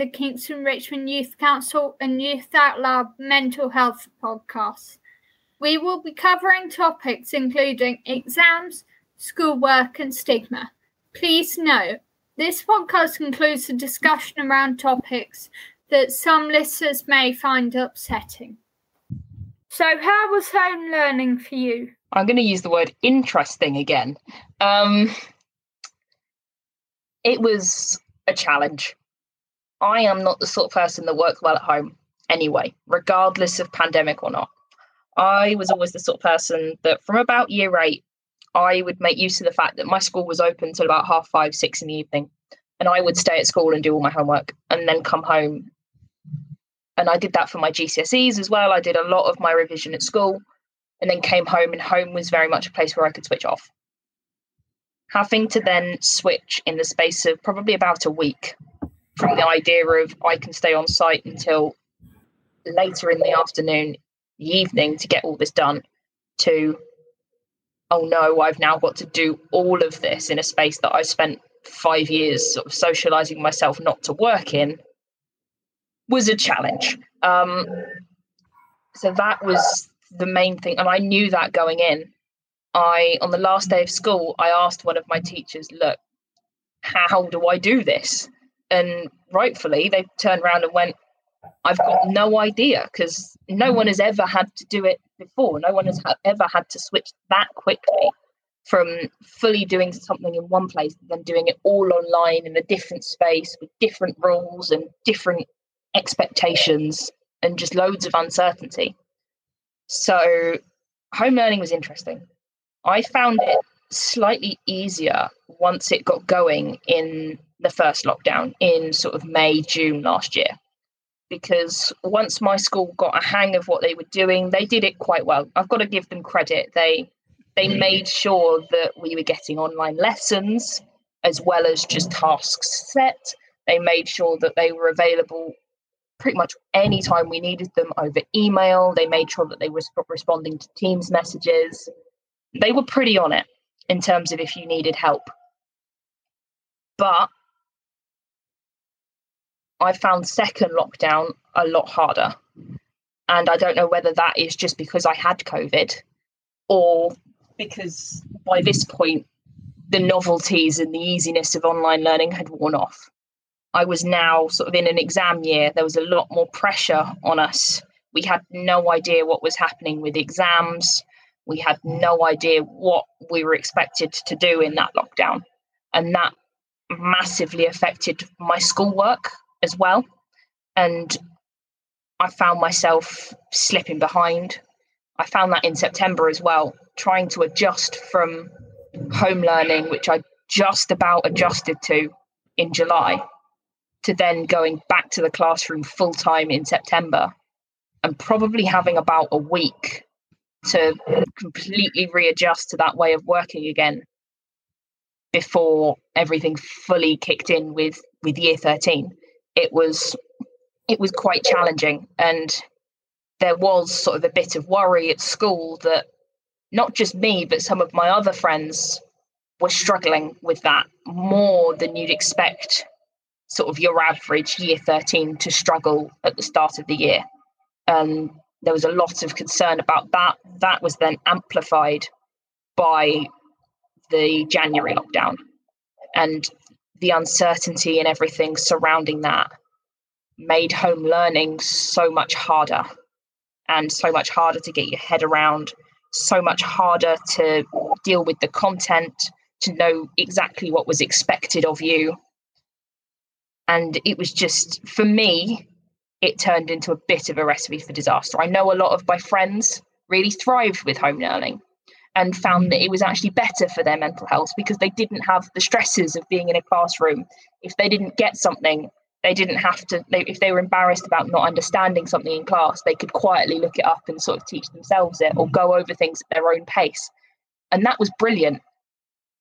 the Kingston Richmond Youth Council and Youth Out Loud mental health podcast. We will be covering topics including exams, schoolwork, and stigma. Please note, this podcast includes a discussion around topics that some listeners may find upsetting. So, how was home learning for you? I'm going to use the word interesting again. Um, it was a challenge. I am not the sort of person that works well at home anyway, regardless of pandemic or not. I was always the sort of person that from about year eight, I would make use of the fact that my school was open till about half five, six in the evening. And I would stay at school and do all my homework and then come home. And I did that for my GCSEs as well. I did a lot of my revision at school and then came home, and home was very much a place where I could switch off. Having to then switch in the space of probably about a week from the idea of I can stay on site until later in the afternoon, the evening to get all this done, to oh no, I've now got to do all of this in a space that I spent five years sort of socializing myself not to work in was a challenge. Um, so that was the main thing, and I knew that going in. I on the last day of school, I asked one of my teachers, "Look, how do I do this?" And rightfully they turned around and went i've got no idea because no one has ever had to do it before. No one has ha- ever had to switch that quickly from fully doing something in one place and then doing it all online in a different space with different rules and different expectations and just loads of uncertainty. So home learning was interesting. I found it slightly easier once it got going in the first lockdown in sort of May, June last year. Because once my school got a hang of what they were doing, they did it quite well. I've got to give them credit. They they mm. made sure that we were getting online lessons as well as just tasks set. They made sure that they were available pretty much any time we needed them over email. They made sure that they were responding to Teams messages. They were pretty on it in terms of if you needed help. But I found second lockdown a lot harder. And I don't know whether that is just because I had COVID or because by this point, the novelties and the easiness of online learning had worn off. I was now sort of in an exam year. There was a lot more pressure on us. We had no idea what was happening with exams. We had no idea what we were expected to do in that lockdown. And that massively affected my schoolwork as well. And I found myself slipping behind. I found that in September as well, trying to adjust from home learning, which I just about adjusted to in July, to then going back to the classroom full time in September and probably having about a week to completely readjust to that way of working again before everything fully kicked in with with year 13 it was it was quite challenging. And there was sort of a bit of worry at school that not just me but some of my other friends were struggling with that more than you'd expect sort of your average year 13 to struggle at the start of the year. Um, there was a lot of concern about that. That was then amplified by the january lockdown. And the uncertainty and everything surrounding that made home learning so much harder and so much harder to get your head around, so much harder to deal with the content, to know exactly what was expected of you. And it was just, for me, it turned into a bit of a recipe for disaster. I know a lot of my friends really thrived with home learning and found that it was actually better for their mental health because they didn't have the stresses of being in a classroom. If they didn't get something, they didn't have to, they, if they were embarrassed about not understanding something in class, they could quietly look it up and sort of teach themselves it or go over things at their own pace. And that was brilliant.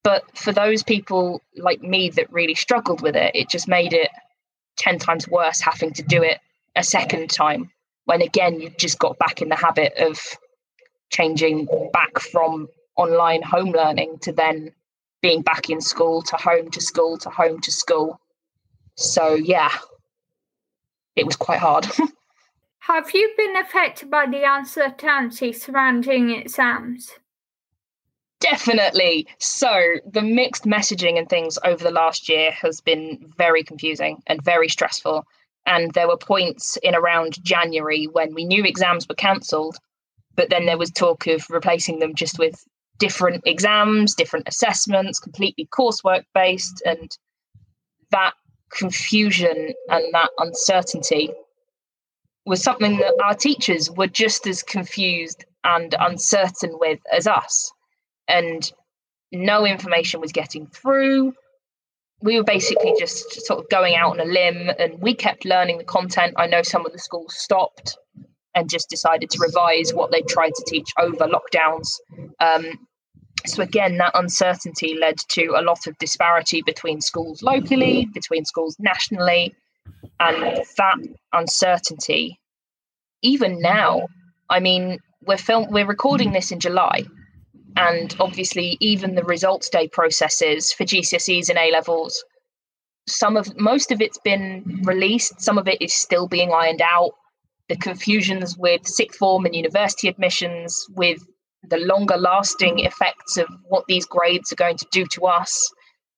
But for those people like me that really struggled with it, it just made it 10 times worse having to do it a second time when again you just got back in the habit of changing back from online home learning to then being back in school to home to school to home to school. So yeah, it was quite hard. Have you been affected by the uncertainty surrounding exams? Definitely. So, the mixed messaging and things over the last year has been very confusing and very stressful. And there were points in around January when we knew exams were cancelled, but then there was talk of replacing them just with different exams, different assessments, completely coursework based. And that confusion and that uncertainty was something that our teachers were just as confused and uncertain with as us. And no information was getting through. We were basically just sort of going out on a limb and we kept learning the content. I know some of the schools stopped and just decided to revise what they tried to teach over lockdowns. Um, so again, that uncertainty led to a lot of disparity between schools locally, between schools nationally, and that uncertainty, even now, I mean, we're film we're recording this in July, and obviously even the results day processes for GCSEs and A levels, some of most of it's been released, some of it is still being ironed out. The confusions with sixth form and university admissions, with the longer lasting effects of what these grades are going to do to us.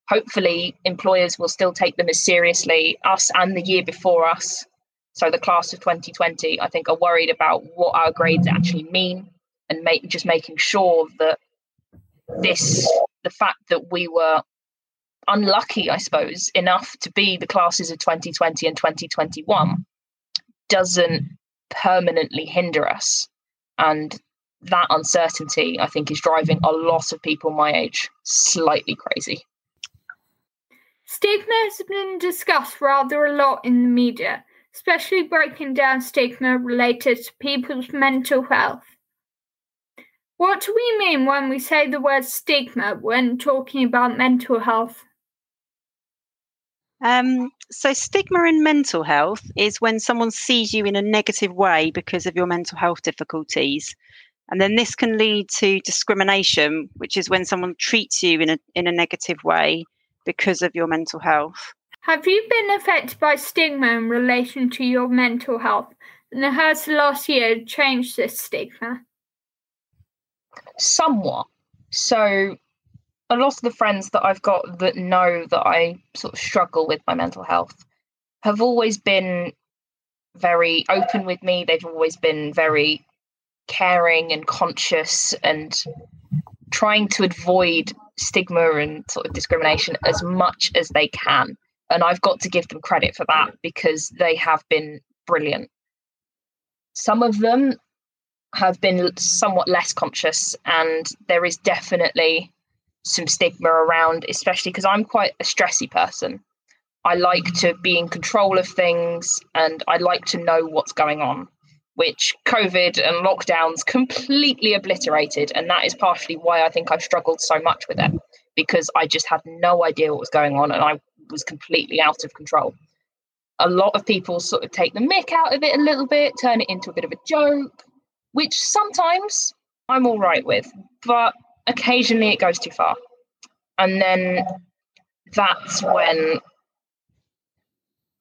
Hopefully, employers will still take them as seriously, us and the year before us. So, the class of 2020, I think, are worried about what our grades actually mean and make, just making sure that this, the fact that we were unlucky, I suppose, enough to be the classes of 2020 and 2021 doesn't permanently hinder us. And that uncertainty, I think, is driving a lot of people my age slightly crazy. Stigma has been discussed rather a lot in the media, especially breaking down stigma related to people's mental health. What do we mean when we say the word stigma when talking about mental health? Um, so, stigma in mental health is when someone sees you in a negative way because of your mental health difficulties. And then this can lead to discrimination, which is when someone treats you in a in a negative way because of your mental health. Have you been affected by stigma in relation to your mental health? And has the last year changed this stigma? Somewhat. So a lot of the friends that I've got that know that I sort of struggle with my mental health have always been very open with me. They've always been very caring and conscious and trying to avoid stigma and sort of discrimination as much as they can. And I've got to give them credit for that because they have been brilliant. Some of them have been somewhat less conscious, and there is definitely some stigma around, especially because I'm quite a stressy person. I like to be in control of things and I like to know what's going on which COVID and lockdowns completely obliterated. And that is partially why I think I've struggled so much with it because I just had no idea what was going on and I was completely out of control. A lot of people sort of take the mick out of it a little bit, turn it into a bit of a joke, which sometimes I'm all right with, but occasionally it goes too far. And then that's when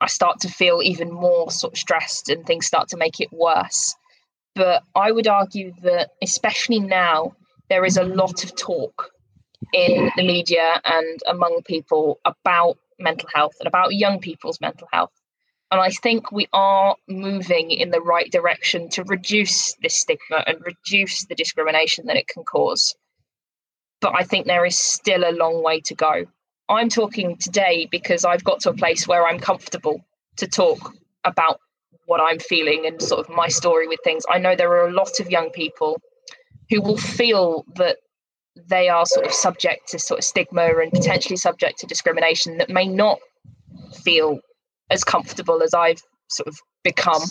I start to feel even more sort of stressed and things start to make it worse. But I would argue that, especially now, there is a lot of talk in the media and among people about mental health and about young people's mental health. And I think we are moving in the right direction to reduce this stigma and reduce the discrimination that it can cause. But I think there is still a long way to go. I'm talking today because I've got to a place where I'm comfortable to talk about what I'm feeling and sort of my story with things. I know there are a lot of young people who will feel that they are sort of subject to sort of stigma and potentially subject to discrimination that may not feel as comfortable as I've sort of become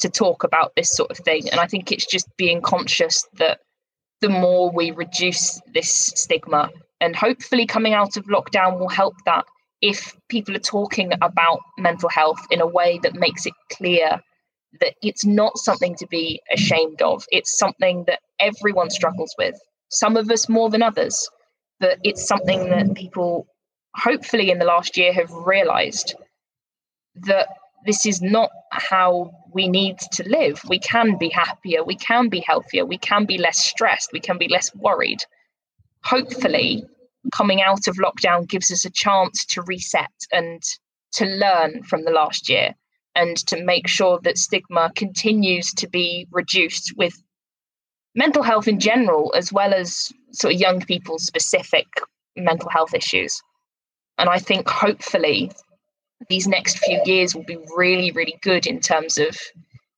to talk about this sort of thing. And I think it's just being conscious that the more we reduce this stigma. And hopefully coming out of lockdown will help that if people are talking about mental health in a way that makes it clear that it's not something to be ashamed of. It's something that everyone struggles with some of us more than others but it's something that people hopefully in the last year have realized that this is not how we need to live. We can be happier, we can be healthier, we can be less stressed, we can be less worried. Hopefully, coming out of lockdown gives us a chance to reset and to learn from the last year and to make sure that stigma continues to be reduced with mental health in general, as well as sort of young people specific mental health issues. And I think hopefully these next few years will be really, really good in terms of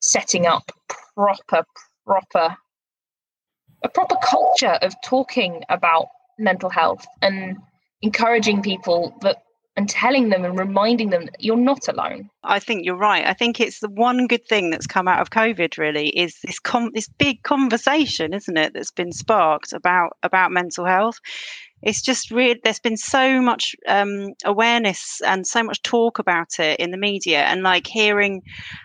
setting up proper, proper, a proper culture of talking about mental health and encouraging people that and telling them and reminding them that you're not alone. I think you're right. I think it's the one good thing that's come out of COVID really is this com- this big conversation, isn't it, that's been sparked about about mental health. It's just really there's been so much um, awareness and so much talk about it in the media, and like hearing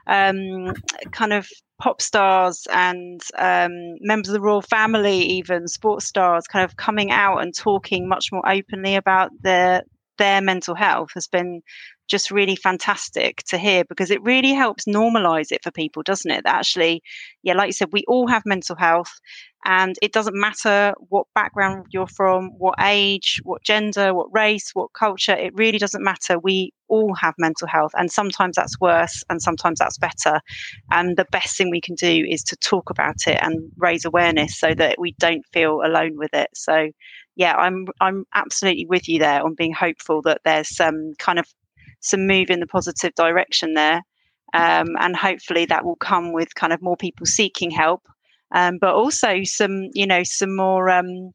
um, kind of pop stars and um, members of the royal family, even sports stars, kind of coming out and talking much more openly about their their mental health has been just really fantastic to hear because it really helps normalize it for people, doesn't it? That actually, yeah, like you said, we all have mental health and it doesn't matter what background you're from, what age, what gender, what race, what culture, it really doesn't matter. We all have mental health and sometimes that's worse and sometimes that's better. And the best thing we can do is to talk about it and raise awareness so that we don't feel alone with it. So yeah, I'm I'm absolutely with you there on being hopeful that there's some kind of some move in the positive direction there, um, and hopefully that will come with kind of more people seeking help, um, but also some you know some more um,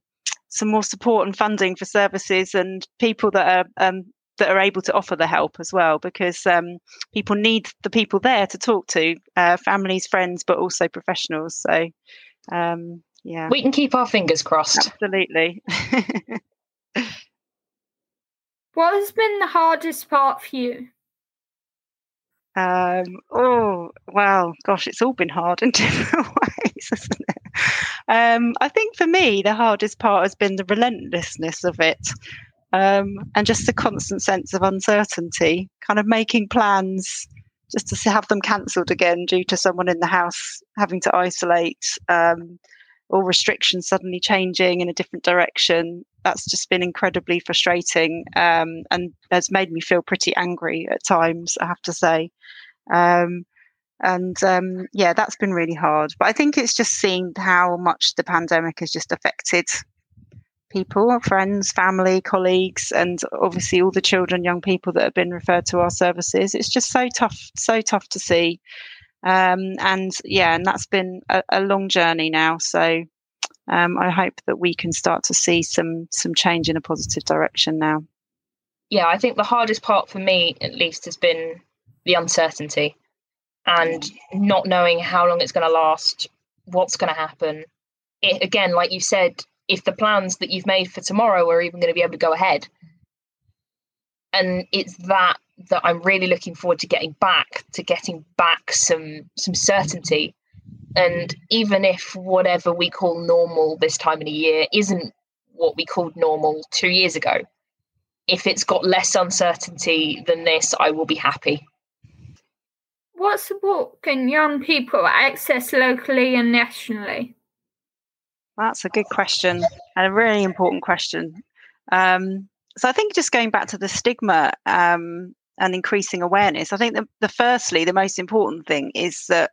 some more support and funding for services and people that are um, that are able to offer the help as well because um, people need the people there to talk to uh, families friends but also professionals. So um, yeah. We can keep our fingers crossed. Absolutely what has been the hardest part for you um, oh well gosh it's all been hard in different ways isn't it um, i think for me the hardest part has been the relentlessness of it um, and just the constant sense of uncertainty kind of making plans just to have them cancelled again due to someone in the house having to isolate um, or restrictions suddenly changing in a different direction. That's just been incredibly frustrating um, and has made me feel pretty angry at times, I have to say. Um, and um, yeah, that's been really hard. But I think it's just seeing how much the pandemic has just affected people, friends, family, colleagues, and obviously all the children, young people that have been referred to our services. It's just so tough, so tough to see. Um, and yeah, and that's been a, a long journey now. So um, I hope that we can start to see some some change in a positive direction now. Yeah, I think the hardest part for me, at least, has been the uncertainty and not knowing how long it's going to last, what's going to happen. It, again, like you said, if the plans that you've made for tomorrow are even going to be able to go ahead. And it's that that I'm really looking forward to getting back to getting back some some certainty. And even if whatever we call normal this time of the year isn't what we called normal two years ago, if it's got less uncertainty than this, I will be happy. What support can young people access locally and nationally? That's a good question and a really important question. Um, so I think just going back to the stigma um, and increasing awareness. I think the, the firstly, the most important thing is that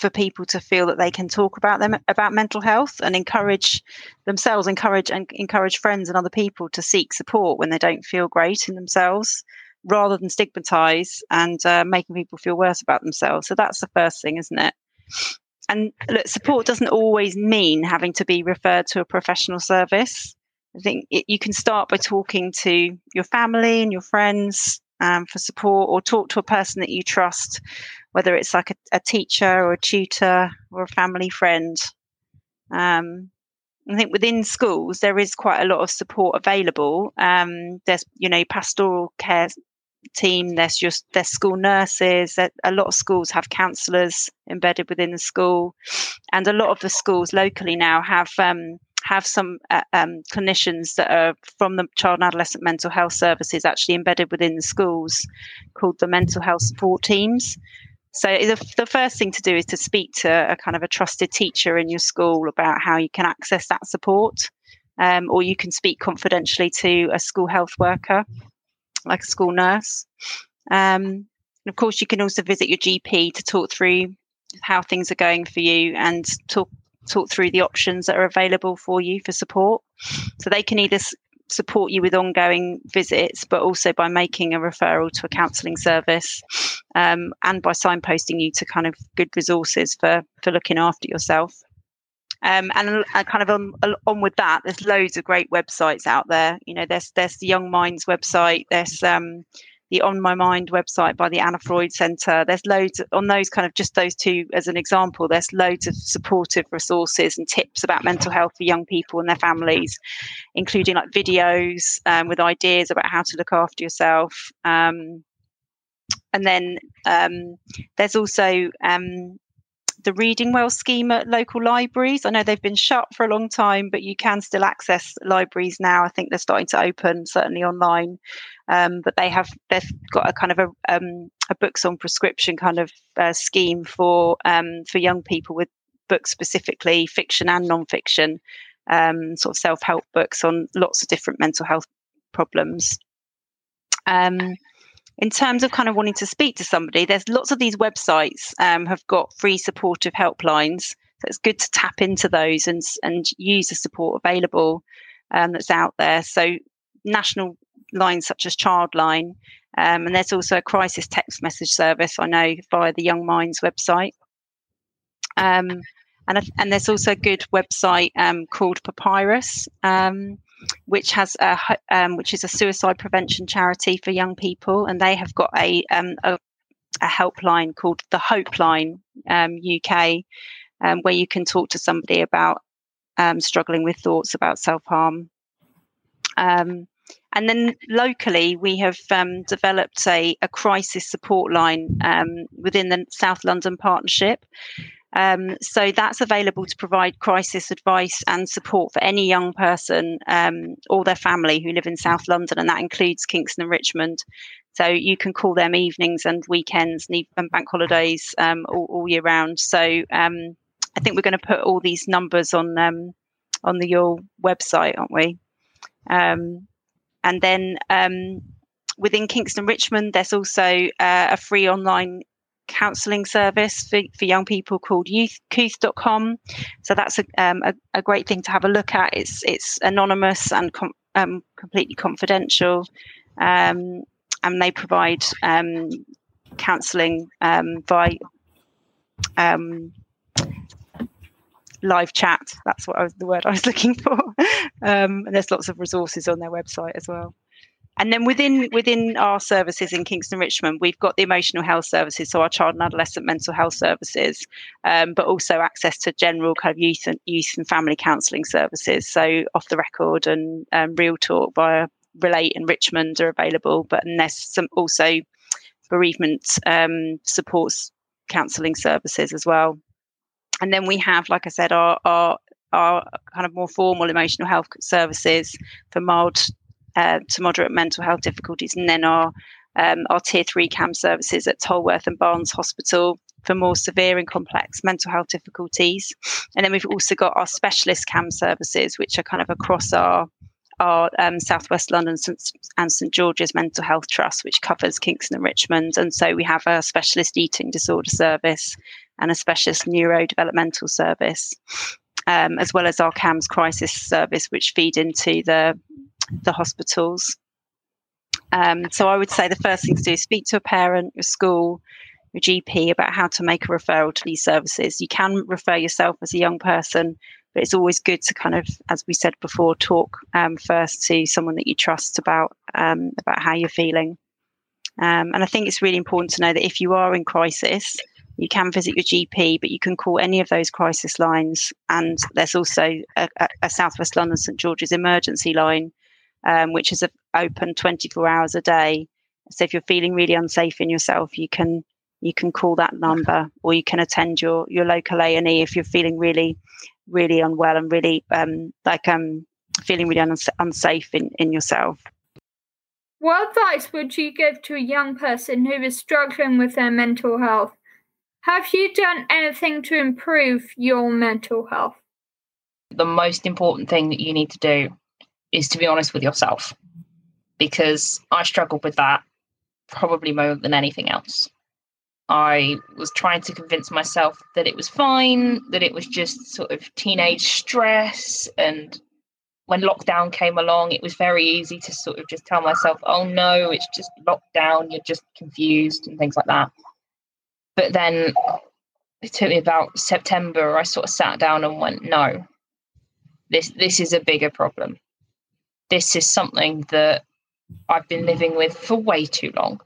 for people to feel that they can talk about them about mental health and encourage themselves, encourage and encourage friends and other people to seek support when they don't feel great in themselves, rather than stigmatize and uh, making people feel worse about themselves. So that's the first thing, isn't it? And look, support doesn't always mean having to be referred to a professional service. I think it, you can start by talking to your family and your friends, um, for support or talk to a person that you trust, whether it's like a, a teacher or a tutor or a family friend. Um, I think within schools there is quite a lot of support available. Um, there's you know pastoral care team. There's just there's school nurses. A lot of schools have counsellors embedded within the school, and a lot of the schools locally now have um, have some uh, um, clinicians that are from the child and adolescent mental health services actually embedded within the schools called the mental health support teams. So the, the first thing to do is to speak to a kind of a trusted teacher in your school about how you can access that support. Um, or you can speak confidentially to a school health worker, like a school nurse. Um, and of course, you can also visit your GP to talk through how things are going for you and talk talk through the options that are available for you for support. So they can either support you with ongoing visits, but also by making a referral to a counselling service um, and by signposting you to kind of good resources for for looking after yourself. Um, and uh, kind of on, on with that, there's loads of great websites out there. You know, there's there's the Young Minds website. There's um, the On My Mind website by the Anna Freud Centre. There's loads on those kind of just those two as an example. There's loads of supportive resources and tips about mental health for young people and their families, including like videos um, with ideas about how to look after yourself. Um, and then um, there's also um, the Reading Well scheme at local libraries. I know they've been shut for a long time, but you can still access libraries now. I think they're starting to open, certainly online. Um, but they have they've got a kind of a, um, a books on prescription kind of uh, scheme for um, for young people with books specifically fiction and non-fiction, um, sort of self-help books on lots of different mental health problems. Um, in terms of kind of wanting to speak to somebody, there's lots of these websites um, have got free supportive helplines. So it's good to tap into those and and use the support available um, that's out there. So national lines such as Childline, um, and there's also a crisis text message service I know via the Young Minds website. Um, and, and there's also a good website um, called Papyrus, um, which has a um, which is a suicide prevention charity for young people, and they have got a um, a, a, helpline called the Hope Line um, UK, um, where you can talk to somebody about um, struggling with thoughts about self harm. Um, and then locally, we have developed a, a crisis support line within the South London Partnership, um, so that's available to provide crisis advice and support for any young person um, or their family who live in South London, and that includes Kingston and Richmond. So you can call them evenings and weekends and even bank holidays um, all, all, year round. So um, I think we're going to put all these numbers on um, on the your website, aren't we? Um, and then within Kingston Richmond, there's also uh, a free online counselling service for, for young people called youthcouth.com. So that's a, um, a, a, great thing to have a look at. It's it's anonymous and com- um, completely confidential, um, and they provide um, counselling um, by um, live chat. That's what I was, the word I was looking for. and there's lots of resources on their website as well. And then within within our services in Kingston Richmond, we've got the emotional health services, so our child and adolescent mental health services, um, but also access to general kind of youth and youth and family counselling services. So off the record and um, real talk via Relate in Richmond are available, but and there's some also bereavement um, supports counselling services as well. And then we have, like I said, our, our our kind of more formal emotional health services for mild uh, to moderate mental health difficulties, and then our um, our tier three CAMHS services at Tolworth and Barnes Hospital for more severe and complex mental health difficulties. And then we've also got our specialist CAMHS services, which are kind of across our our um, Southwest London and St George's Mental Health Trust, which covers Kingston and Richmond. And so we have a specialist eating disorder service and a specialist neurodevelopmental service, um, as well as our CAMHS crisis service, which feed into the the hospitals. Um, so I would say the first thing to do is speak to a parent, your school, your GP about how to make a referral to these services. You can refer yourself as a young person, but it's always good to kind of, as we said before, talk um, first to someone that you trust about um, about how you're feeling. Um, and I think it's really important to know that if you are in crisis, you can visit your GP, but you can call any of those crisis lines. And there's also a, a Southwest London St George's emergency line um, which is open 24 hours a day. So if you're feeling really unsafe in yourself, you can you can call that number or you can attend your your local A&E if you're feeling really really unwell and really um, like um feeling really uns- unsafe in, in yourself. What advice would you give to a young person who is struggling with their mental health? Have you done anything to improve your mental health? The most important thing that you need to do is to be honest with yourself because I struggled with that probably more than anything else. I was trying to convince myself that it was fine, that it was just sort of teenage stress. And when lockdown came along, it was very easy to sort of just tell myself, oh no, it's just lockdown, you're just confused and things like that. But then it took me about September, I sort of sat down and went, no, this this is a bigger problem. This is something that I've been living with for way too long.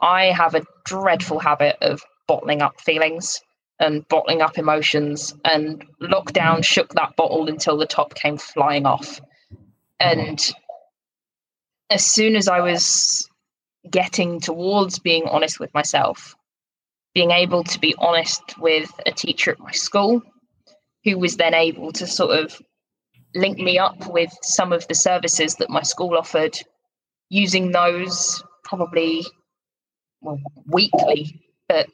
I have a dreadful habit of bottling up feelings and bottling up emotions, and lockdown shook that bottle until the top came flying off. And as soon as I was getting towards being honest with myself, being able to be honest with a teacher at my school, who was then able to sort of link me up with some of the services that my school offered, using those probably well, weekly, but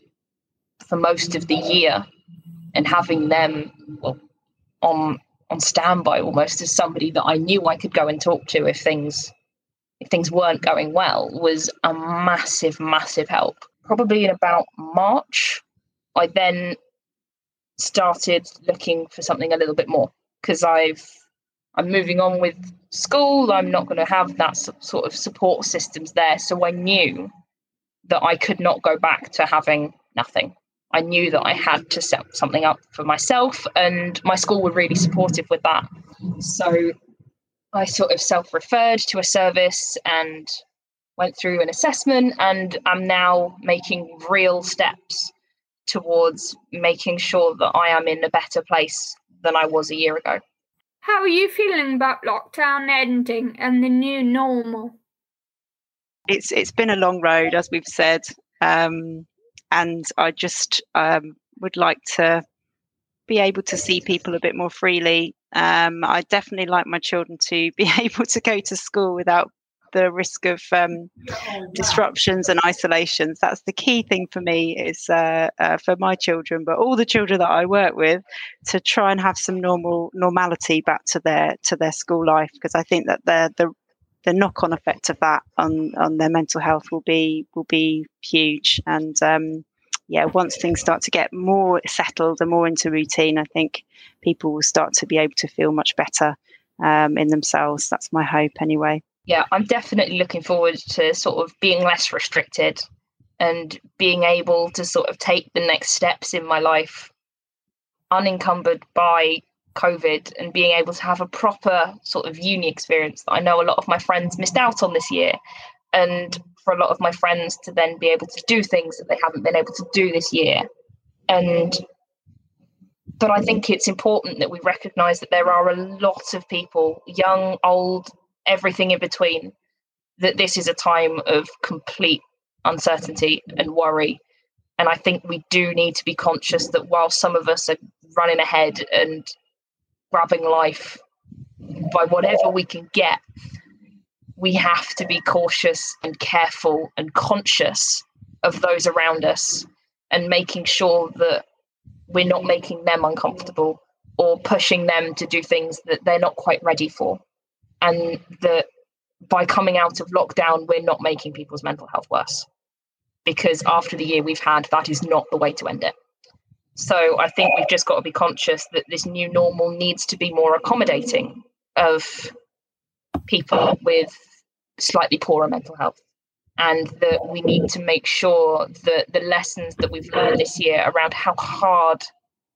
for most of the year, and having them well on on standby almost as somebody that I knew I could go and talk to if things if things weren't going well was a massive, massive help. Probably in about March, I then started looking for something a little bit more because I've I'm moving on with school. I'm not mm. going to have that sort of support systems there. So I knew that I could not go back to having nothing. I knew that I had to set something up for myself, and my school were really supportive with that. So I sort of self referred to a service and went through an assessment, and I'm now making real steps towards making sure that I am in a better place than I was a year ago. How are you feeling about lockdown ending and the new normal? it's it's been a long road, as we've said, um, and I just um, would like to be able to see people a bit more freely. Um, I definitely like my children to be able to go to school without the risk of um, disruptions and isolations. That's the key thing for me is uh, uh, for my children, but all the children that I work with to try and have some normal normality back to their to their school life because I think that the the the knock on effect of that on on their mental health will be will be huge. And um, yeah once things start to get more settled and more into routine i think people will start to be able to feel much better um, in themselves. That's my hope anyway yeah i'm definitely looking forward to sort of being less restricted and being able to sort of take the next steps in my life unencumbered by COVID and being able to have a proper sort of uni experience that I know a lot of my friends missed out on this year. And for a lot of my friends to then be able to do things that they haven't been able to do this year. And but I think it's important that we recognize that there are a lot of people, young, old, everything in between, that this is a time of complete uncertainty and worry. And I think we do need to be conscious that while some of us are running ahead and grabbing life by whatever we can get, we have to be cautious and careful and conscious of those around us and making sure that we're not making them uncomfortable or pushing them to do things that they're not quite ready for. And that by coming out of lockdown, we're not making people's mental health worse. Because after the year we've had, that is not the way to end it. So I think we've just got to be conscious that this new normal needs to be more accommodating of people with slightly poorer mental health. And that we need to make sure that the lessons that we've learned this year around how hard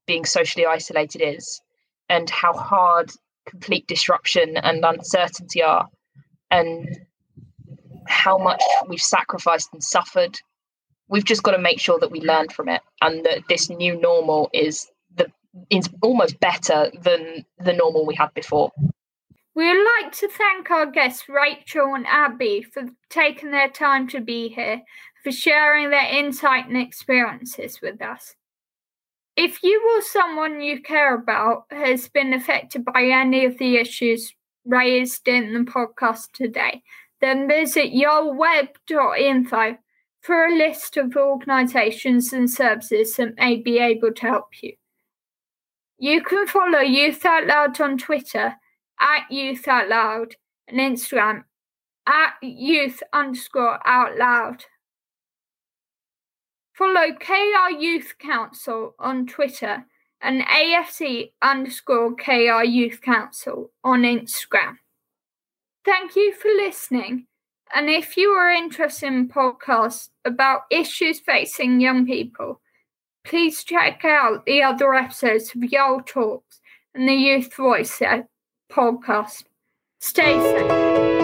being socially isolated is and how hard complete disruption and uncertainty are and how much we've sacrificed and suffered we've just got to make sure that we learn from it and that this new normal is the is almost better than the normal we had before. We'd like to thank our guests Rachel and Abi for taking their time to be here, for sharing their insight and experiences with us. If you or someone you care about has been affected by any of the issues raised in the podcast today, then visit yolweb.info for a list of organisations and services that may be able to help you. You can follow Youth Out Loud on Twitter at Youth Out Loud and Instagram at Youth underscore Out Loud. Follow KR Youth Council on Twitter and AFC underscore KR Youth Council on Instagram. Thank you for listening. And if you are interested in podcasts about issues facing young people, please check out the other episodes of YOL Talks and the Youth Voice podcast. Stay safe.